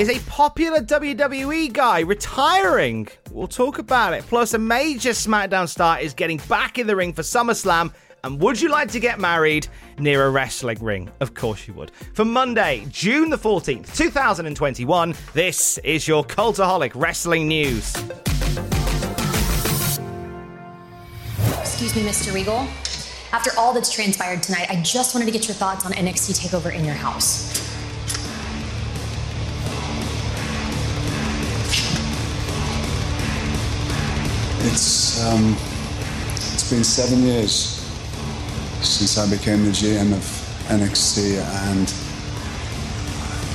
Is a popular WWE guy retiring? We'll talk about it. Plus, a major SmackDown star is getting back in the ring for SummerSlam. And would you like to get married near a wrestling ring? Of course you would. For Monday, June the 14th, 2021, this is your Cultaholic Wrestling News. Excuse me, Mr. Regal. After all that's transpired tonight, I just wanted to get your thoughts on NXT TakeOver in your house. It's um, it's been seven years since I became the GM of NXT, and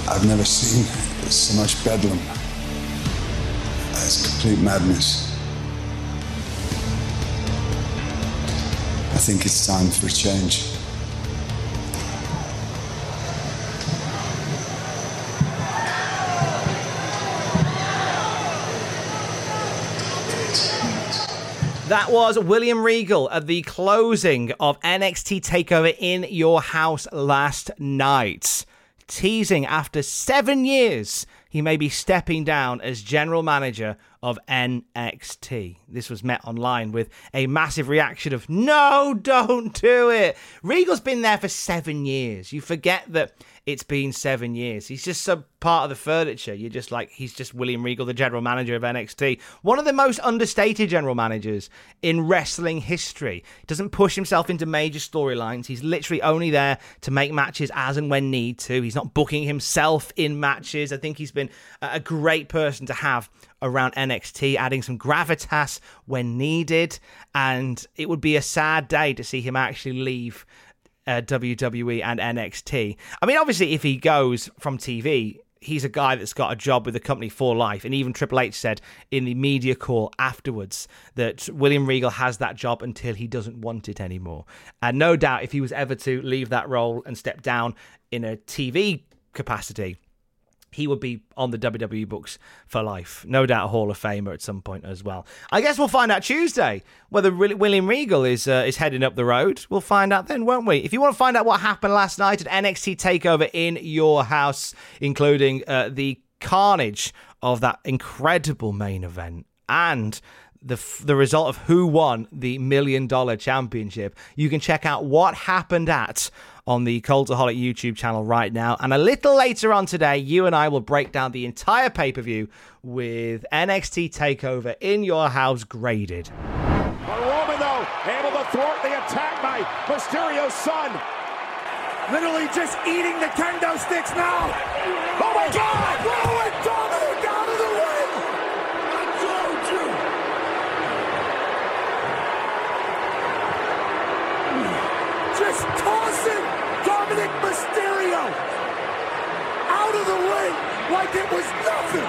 I've never seen so much bedlam. It's complete madness. I think it's time for a change. That was William Regal at the closing of NXT TakeOver in your house last night. Teasing after seven years, he may be stepping down as general manager of NXT. This was met online with a massive reaction of, no, don't do it. Regal's been there for seven years. You forget that it's been seven years. He's just some part of the furniture. You're just like, he's just William Regal, the general manager of NXT. One of the most understated general managers in wrestling history. Doesn't push himself into major storylines. He's literally only there to make matches as and when need to. He's not booking himself in matches. I think he's been a great person to have around NXT, adding some gravitas when needed. And it would be a sad day to see him actually leave uh, WWE and NXT. I mean, obviously, if he goes from TV, he's a guy that's got a job with the company for life. And even Triple H said in the media call afterwards that William Regal has that job until he doesn't want it anymore. And no doubt, if he was ever to leave that role and step down in a TV capacity, he would be on the WWE books for life. No doubt Hall of Famer at some point as well. I guess we'll find out Tuesday whether William Regal is uh, is heading up the road. We'll find out then, won't we? If you want to find out what happened last night at NXT Takeover in your house, including uh, the carnage of that incredible main event and the the result of who won the million dollar championship, you can check out what happened at on the Cultaholic YouTube channel right now. And a little later on today, you and I will break down the entire pay per view with NXT Takeover in your house graded. Roman though able to thwart the attack by Mysterio's son. Literally just eating the kendo sticks now. Oh my God! Rowan Dominic out of the ring! I told you. Just tossing Dominic Mysterio out of the ring like it was nothing.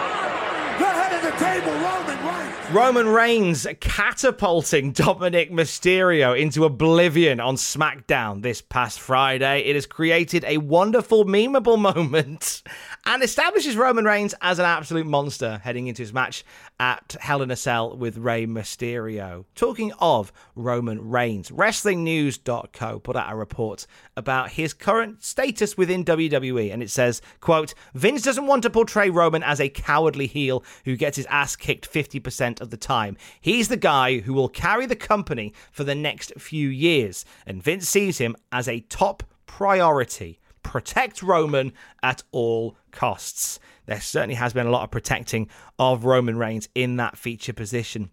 The head of the table, Roman Reigns. Roman Reigns catapulting Dominic Mysterio into oblivion on SmackDown this past Friday. It has created a wonderful, memeable moment and establishes Roman Reigns as an absolute monster heading into his match at Hell in a Cell with Rey Mysterio. Talking of Roman Reigns, WrestlingNews.co put out a report about his current status within WWE, and it says, quote, Vince doesn't want to portray Roman as a cowardly heel who gets his ass kicked 50% of the time. He's the guy who will carry the company for the next few years, and Vince sees him as a top priority. Protect Roman at all costs. There certainly has been a lot of protecting of Roman Reigns in that feature position.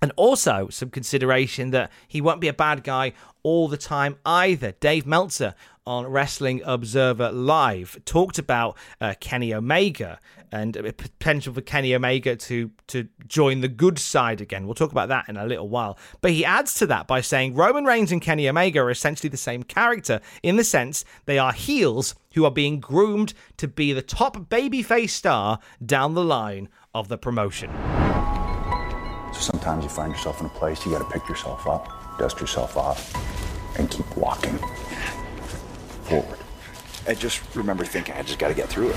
And also some consideration that he won't be a bad guy all the time either. Dave Meltzer on Wrestling Observer Live talked about uh, Kenny Omega and a potential for Kenny Omega to to join the good side again. We'll talk about that in a little while. But he adds to that by saying Roman Reigns and Kenny Omega are essentially the same character in the sense they are heels who are being groomed to be the top babyface star down the line of the promotion. So sometimes you find yourself in a place you got to pick yourself up, dust yourself off, and keep walking. And just remember thinking, I just got to get through it.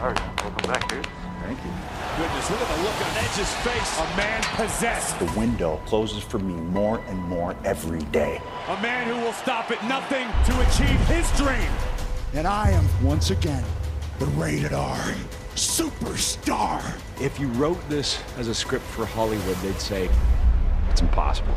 All right, welcome back, dude. Thank you. Goodness, look at the look on Edge's face. A man possessed. The window closes for me more and more every day. A man who will stop at nothing to achieve his dream. And I am, once again, the rated R superstar. If you wrote this as a script for Hollywood, they'd say it's impossible.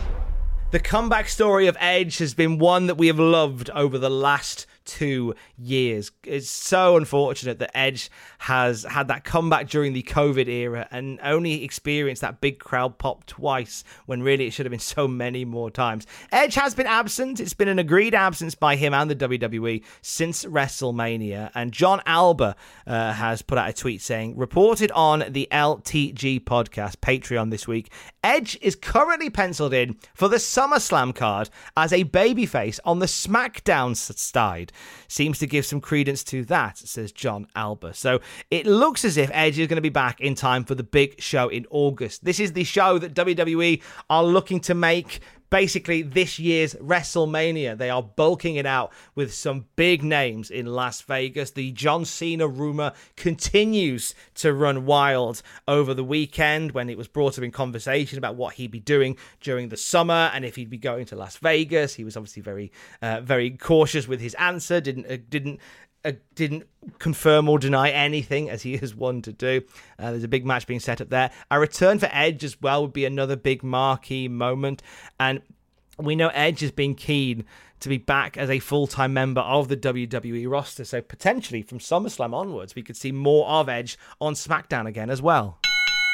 The comeback story of Edge has been one that we have loved over the last two years. It's so unfortunate that Edge has had that comeback during the COVID era and only experienced that big crowd pop twice when really it should have been so many more times. Edge has been absent. It's been an agreed absence by him and the WWE since WrestleMania. And John Alba uh, has put out a tweet saying, reported on the LTG podcast Patreon this week, Edge is currently penciled in for the SummerSlam card as a babyface on the SmackDown side. Seems to give some credence to that, says John Alba. So it looks as if Edge is going to be back in time for the big show in August. This is the show that WWE are looking to make basically this year's WrestleMania. They are bulking it out with some big names in Las Vegas. The John Cena rumor continues to run wild over the weekend when it was brought up in conversation about what he'd be doing during the summer and if he'd be going to Las Vegas. He was obviously very, uh, very cautious with his answer. Didn't uh, didn't uh, didn't confirm or deny anything as he is one to do. Uh, there's a big match being set up there. A return for Edge as well would be another big marquee moment. And we know Edge has been keen to be back as a full time member of the WWE roster. So potentially from SummerSlam onwards, we could see more of Edge on SmackDown again as well.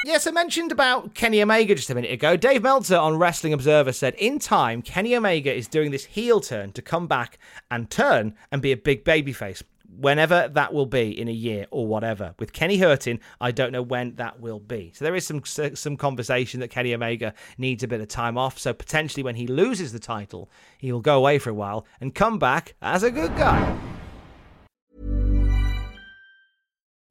Yes, I mentioned about Kenny Omega just a minute ago. Dave Meltzer on Wrestling Observer said, in time, Kenny Omega is doing this heel turn to come back and turn and be a big babyface whenever that will be in a year or whatever. With Kenny hurting, I don't know when that will be. So there is some some conversation that Kenny Omega needs a bit of time off. So potentially when he loses the title, he will go away for a while and come back as a good guy.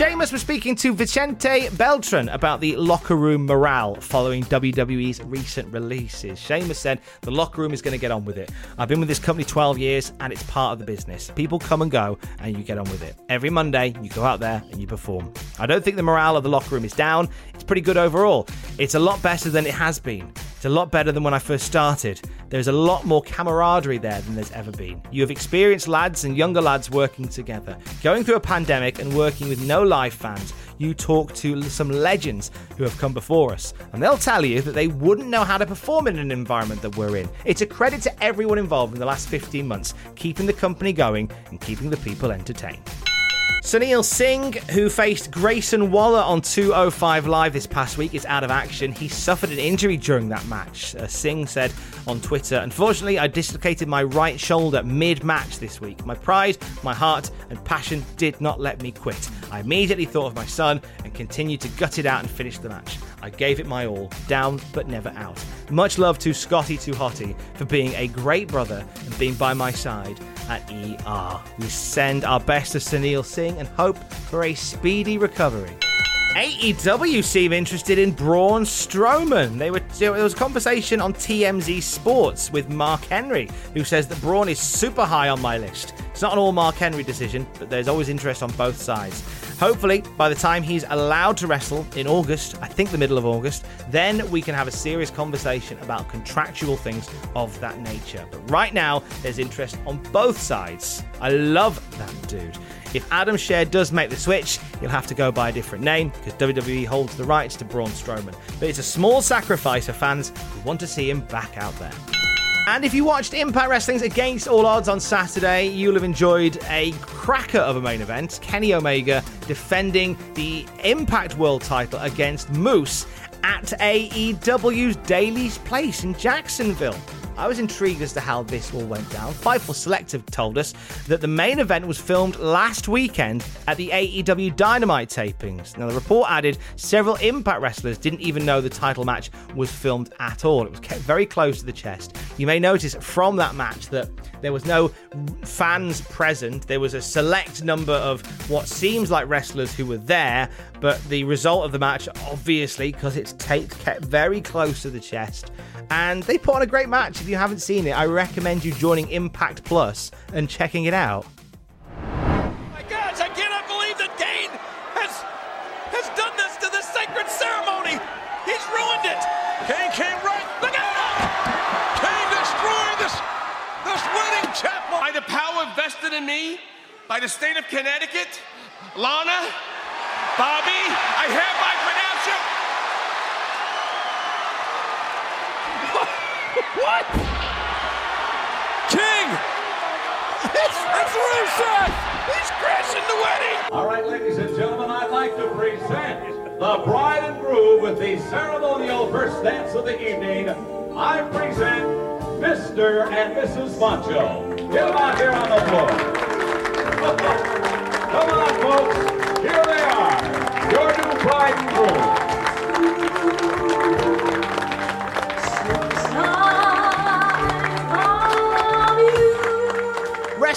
Sheamus was speaking to Vicente Beltran about the locker room morale following WWE's recent releases. Sheamus said the locker room is going to get on with it. I've been with this company 12 years and it's part of the business. People come and go and you get on with it. Every Monday, you go out there and you perform. I don't think the morale of the locker room is down. It's pretty good overall. It's a lot better than it has been. It's a lot better than when I first started. There's a lot more camaraderie there than there's ever been. You have experienced lads and younger lads working together. Going through a pandemic and working with no live fans, you talk to some legends who have come before us, and they'll tell you that they wouldn't know how to perform in an environment that we're in. It's a credit to everyone involved in the last 15 months, keeping the company going and keeping the people entertained. Sunil Singh, who faced Grayson Waller on 205 Live this past week, is out of action. He suffered an injury during that match. Uh, Singh said on Twitter, Unfortunately, I dislocated my right shoulder mid match this week. My pride, my heart, and passion did not let me quit. I immediately thought of my son and continued to gut it out and finish the match. I gave it my all, down but never out. Much love to Scotty Too Hotty for being a great brother and being by my side at ER. We send our best to Sunil Singh and hope for a speedy recovery. AEW seem interested in Braun Strowman. They were there was a conversation on TMZ Sports with Mark Henry, who says that Braun is super high on my list. It's not an all Mark Henry decision, but there's always interest on both sides. Hopefully, by the time he's allowed to wrestle in August, I think the middle of August, then we can have a serious conversation about contractual things of that nature. But right now, there's interest on both sides. I love that dude. If Adam Scherr does make the switch, he'll have to go by a different name because WWE holds the rights to Braun Strowman. But it's a small sacrifice for fans who want to see him back out there. And if you watched Impact Wrestling's Against All Odds on Saturday, you'll have enjoyed a cracker of a main event. Kenny Omega defending the Impact World title against Moose at AEW's Daily's Place in Jacksonville. I was intrigued as to how this all went down. Fightful Selective told us that the main event was filmed last weekend at the AEW Dynamite tapings. Now, the report added several Impact wrestlers didn't even know the title match was filmed at all. It was kept very close to the chest. You may notice from that match that there was no fans present. There was a select number of what seems like wrestlers who were there, but the result of the match, obviously, because it's taped, kept very close to the chest. And they put on a great match. If you haven't seen it, I recommend you joining Impact Plus and checking it out. Oh my gosh, I cannot believe that Kane has has done this to this sacred ceremony. He's ruined it. Kane came right. Look out! Kane destroying this this wedding chapel. By the power vested in me by the state of Connecticut, Lana, Bobby, I hereby what? King! It's, it's Rusev! He's crashing the wedding! All right, ladies and gentlemen, I'd like to present the bride and groom with the ceremonial first dance of the evening. I present Mr. and Mrs. Poncho. Get them out here on the floor. Come on, folks. Here they are, your new bride and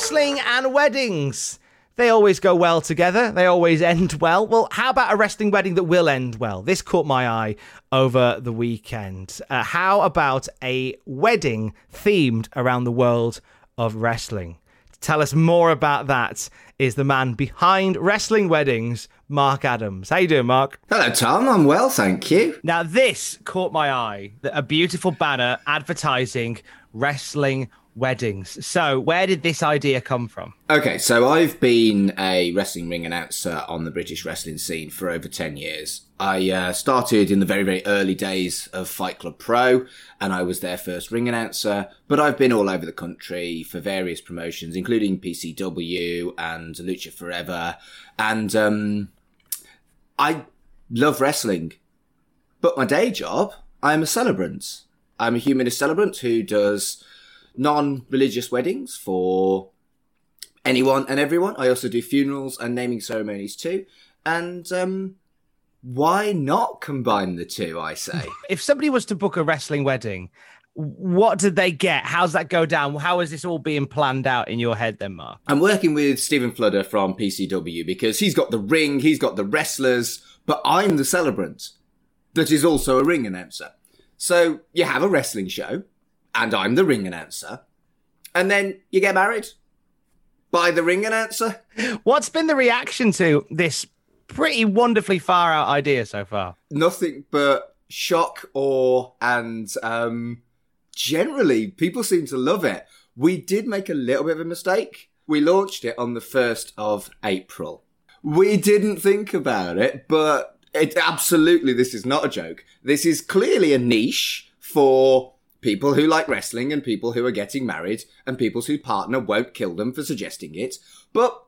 Wrestling and weddings. They always go well together. They always end well. Well, how about a wrestling wedding that will end well? This caught my eye over the weekend. Uh, how about a wedding themed around the world of wrestling? To tell us more about that is the man behind wrestling weddings, Mark Adams. How you doing, Mark? Hello, Tom. I'm well, thank you. Now, this caught my eye. A beautiful banner advertising wrestling weddings. So, where did this idea come from? Okay, so I've been a wrestling ring announcer on the British wrestling scene for over 10 years. I uh, started in the very, very early days of Fight Club Pro, and I was their first ring announcer, but I've been all over the country for various promotions, including PCW and Lucha Forever, and um, I love wrestling. But my day job, I'm a celebrant. I'm a humanist celebrant who does non-religious weddings for anyone and everyone. I also do funerals and naming ceremonies too. And um, why not combine the two? I say. If somebody was to book a wrestling wedding, What did they get? How's that go down? How is this all being planned out in your head, then, Mark? I'm working with Stephen Fludder from PCW because he's got the ring, he's got the wrestlers, but I'm the celebrant that is also a ring announcer. So you have a wrestling show, and I'm the ring announcer, and then you get married by the ring announcer. What's been the reaction to this pretty wonderfully far out idea so far? Nothing but shock, awe, and um, generally people seem to love it. We did make a little bit of a mistake. We launched it on the 1st of April. We didn't think about it, but it absolutely, this is not a joke. This is clearly a niche for people who like wrestling and people who are getting married and people whose partner won't kill them for suggesting it. But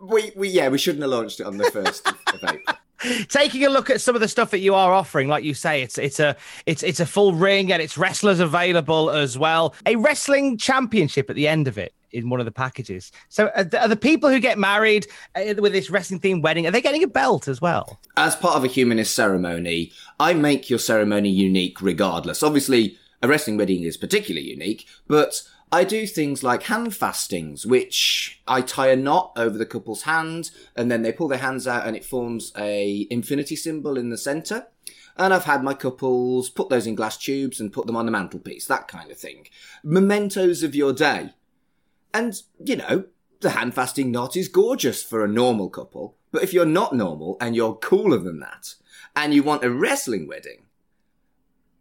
we, we yeah, we shouldn't have launched it on the 1st of, April. Taking a look at some of the stuff that you are offering like you say it's it's a it's it's a full ring and it's wrestlers available as well. A wrestling championship at the end of it in one of the packages. So are the, are the people who get married uh, with this wrestling themed wedding are they getting a belt as well? As part of a humanist ceremony i make your ceremony unique regardless. Obviously a wrestling wedding is particularly unique but I do things like hand fastings, which I tie a knot over the couple's hand, and then they pull their hands out, and it forms a infinity symbol in the center. And I've had my couples put those in glass tubes and put them on the mantelpiece, that kind of thing. Mementos of your day. And, you know, the hand fasting knot is gorgeous for a normal couple, but if you're not normal and you're cooler than that, and you want a wrestling wedding,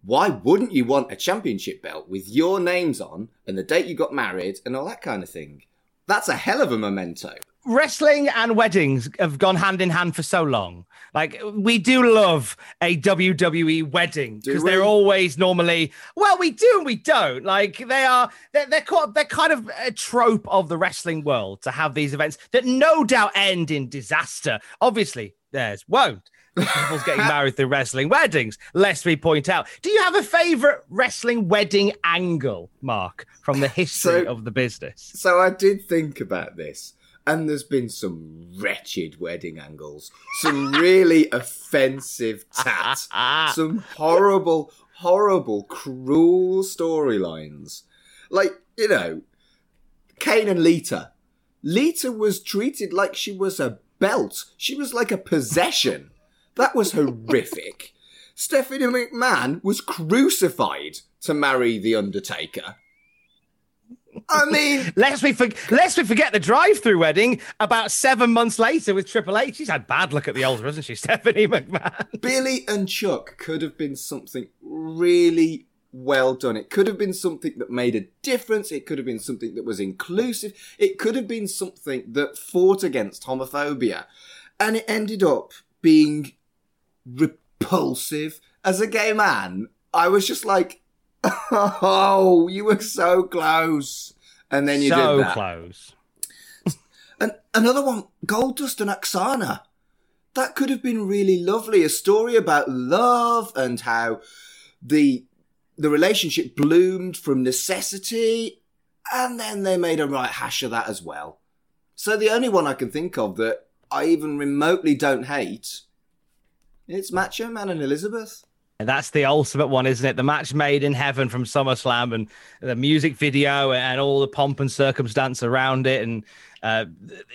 why wouldn't you want a championship belt with your names on and the date you got married and all that kind of thing? That's a hell of a memento. Wrestling and weddings have gone hand in hand for so long. Like we do love a WWE wedding because they're always normally well, we do and we don't. Like they are, they're they're, called, they're kind of a trope of the wrestling world to have these events that no doubt end in disaster. Obviously, theirs won't couples getting married through wrestling weddings, lest we point out. Do you have a favorite wrestling wedding angle, Mark, from the history so, of the business? So I did think about this, and there's been some wretched wedding angles, some really offensive tat, some horrible, horrible, cruel storylines. Like, you know, Kane and Lita. Lita was treated like she was a belt. She was like a possession. That was horrific. Stephanie McMahon was crucified to marry The Undertaker. I mean, lest we for- lest we forget the drive-through wedding about seven months later with Triple H. She's had bad luck at the altar, hasn't she, Stephanie McMahon? Billy and Chuck could have been something really well done. It could have been something that made a difference. It could have been something that was inclusive. It could have been something that fought against homophobia, and it ended up being repulsive. As a gay man, I was just like, oh, you were so close. And then you so did that. close. and another one, Goldust and Aksana. That could have been really lovely. A story about love and how the the relationship bloomed from necessity, and then they made a right hash of that as well. So the only one I can think of that I even remotely don't hate it's Macho Man and Elizabeth. And that's the ultimate one, isn't it? The match made in heaven from SummerSlam and the music video and all the pomp and circumstance around it. And uh,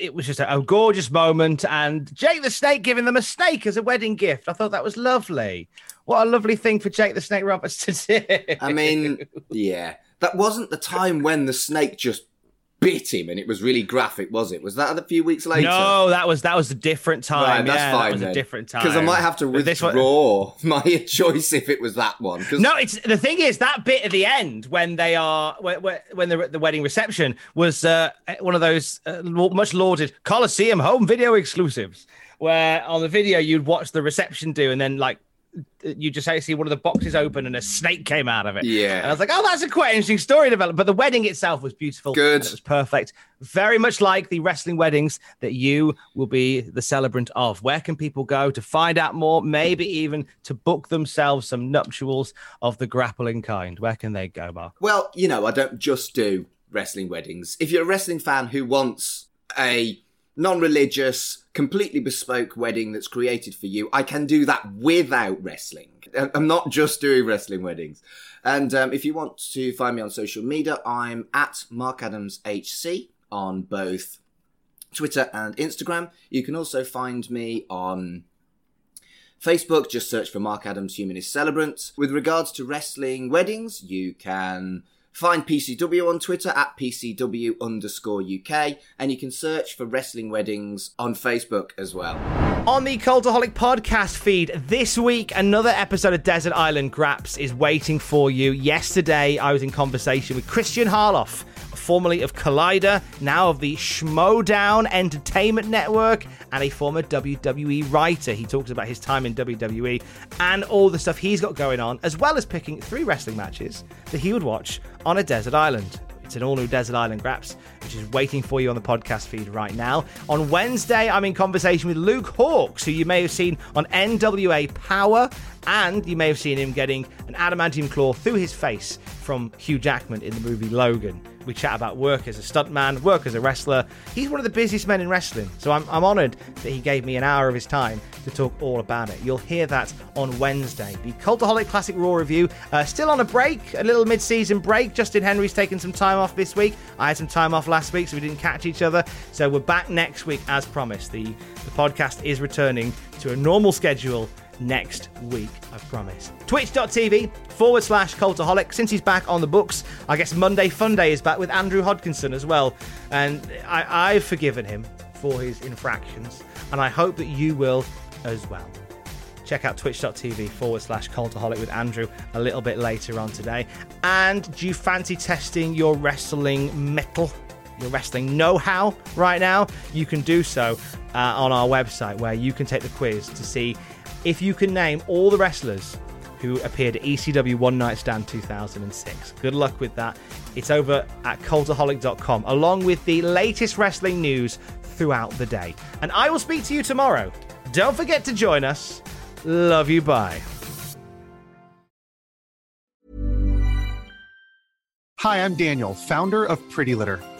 it was just a, a, gorgeous moment. And Jake the Snake giving them a snake as a wedding gift. I thought that was lovely. What a lovely thing for Jake the Snake Roberts to do. I mean, yeah. That wasn't the time when the snake just bit him, and it was really graphic, was it? Was that a few weeks later? No, that was that was a different time. Right, that's yeah, fine. That was then. a different time. Because I might have to withdraw one... my choice if it was that one. Cause... No, it's the thing is that bit at the end when they are when, when the the wedding reception was uh, one of those uh, much lauded Coliseum home video exclusives. Where on the video you'd watch the reception do, and then like you just see one of the boxes open and a snake came out of it. Yeah. And I was like, oh, that's a quite interesting story development. But the wedding itself was beautiful. Good. It was perfect. Very much like the wrestling weddings that you will be the celebrant of. Where can people go to find out more? Maybe even to book themselves some nuptials of the grappling kind. Where can they go, Mark? Well, you know, I don't just do wrestling weddings. If you're a wrestling fan who wants a non religious, completely bespoke wedding that's created for you, I can do that without wrestling. I'm not just doing wrestling weddings. And um, if you want to find me on social media, I'm at Mark Adams HC on both Twitter and Instagram. You can also find me on Facebook, just search for Mark Adams Humanist Celebrant. With regards to wrestling weddings, you can find PCW on Twitter at PCW underscore UK, and you can search for wrestling weddings on Facebook as well. On the Cultaholic podcast feed this week, another episode of Desert Island Graps is waiting for you. Yesterday, I was in conversation with Christian Harloff formerly of Collider, now of the Schmoedown Entertainment Network, and a former WWE writer. He talks about his time in WWE and all the stuff he's got going on, as well as picking three wrestling matches that he would watch on a desert island. It's an all new Desert Island Graps, which is waiting for you on the podcast feed right now. On Wednesday, I'm in conversation with Luke Hawx, who you may have seen on NWA Power, and you may have seen him getting an adamantium claw through his face from Hugh Jackman in the movie Logan. We chat about work as a stuntman, work as a wrestler. He's one of the busiest men in wrestling, so I'm, I'm honoured that he gave me an hour of his time to talk all about it. You'll hear that on Wednesday. The Cultaholic Classic Raw review, uh, still on a break, a little mid season break. Justin Henry's taken some time off this week. I had some time off last week, so we didn't catch each other. So we're back next week as promised. The, the podcast is returning to a normal schedule next week, I promise. Twitch.tv forward slash Cultaholic. Since he's back on the books, I guess Monday Fun Day is back with Andrew Hodkinson as well. And I, I've forgiven him for his infractions, and I hope that you will as well. Check out twitch.tv forward slash cultaholic with Andrew a little bit later on today. And do you fancy testing your wrestling mettle? Your wrestling know how right now? You can do so uh, on our website where you can take the quiz to see if you can name all the wrestlers who appeared at ECW One Night Stand 2006. Good luck with that. It's over at cultaholic.com, along with the latest wrestling news throughout the day. And I will speak to you tomorrow. Don't forget to join us. Love you. Bye. Hi, I'm Daniel, founder of Pretty Litter.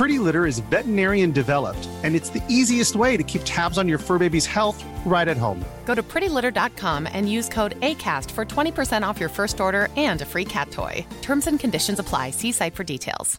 Pretty Litter is veterinarian developed, and it's the easiest way to keep tabs on your fur baby's health right at home. Go to prettylitter.com and use code ACAST for 20% off your first order and a free cat toy. Terms and conditions apply. See site for details.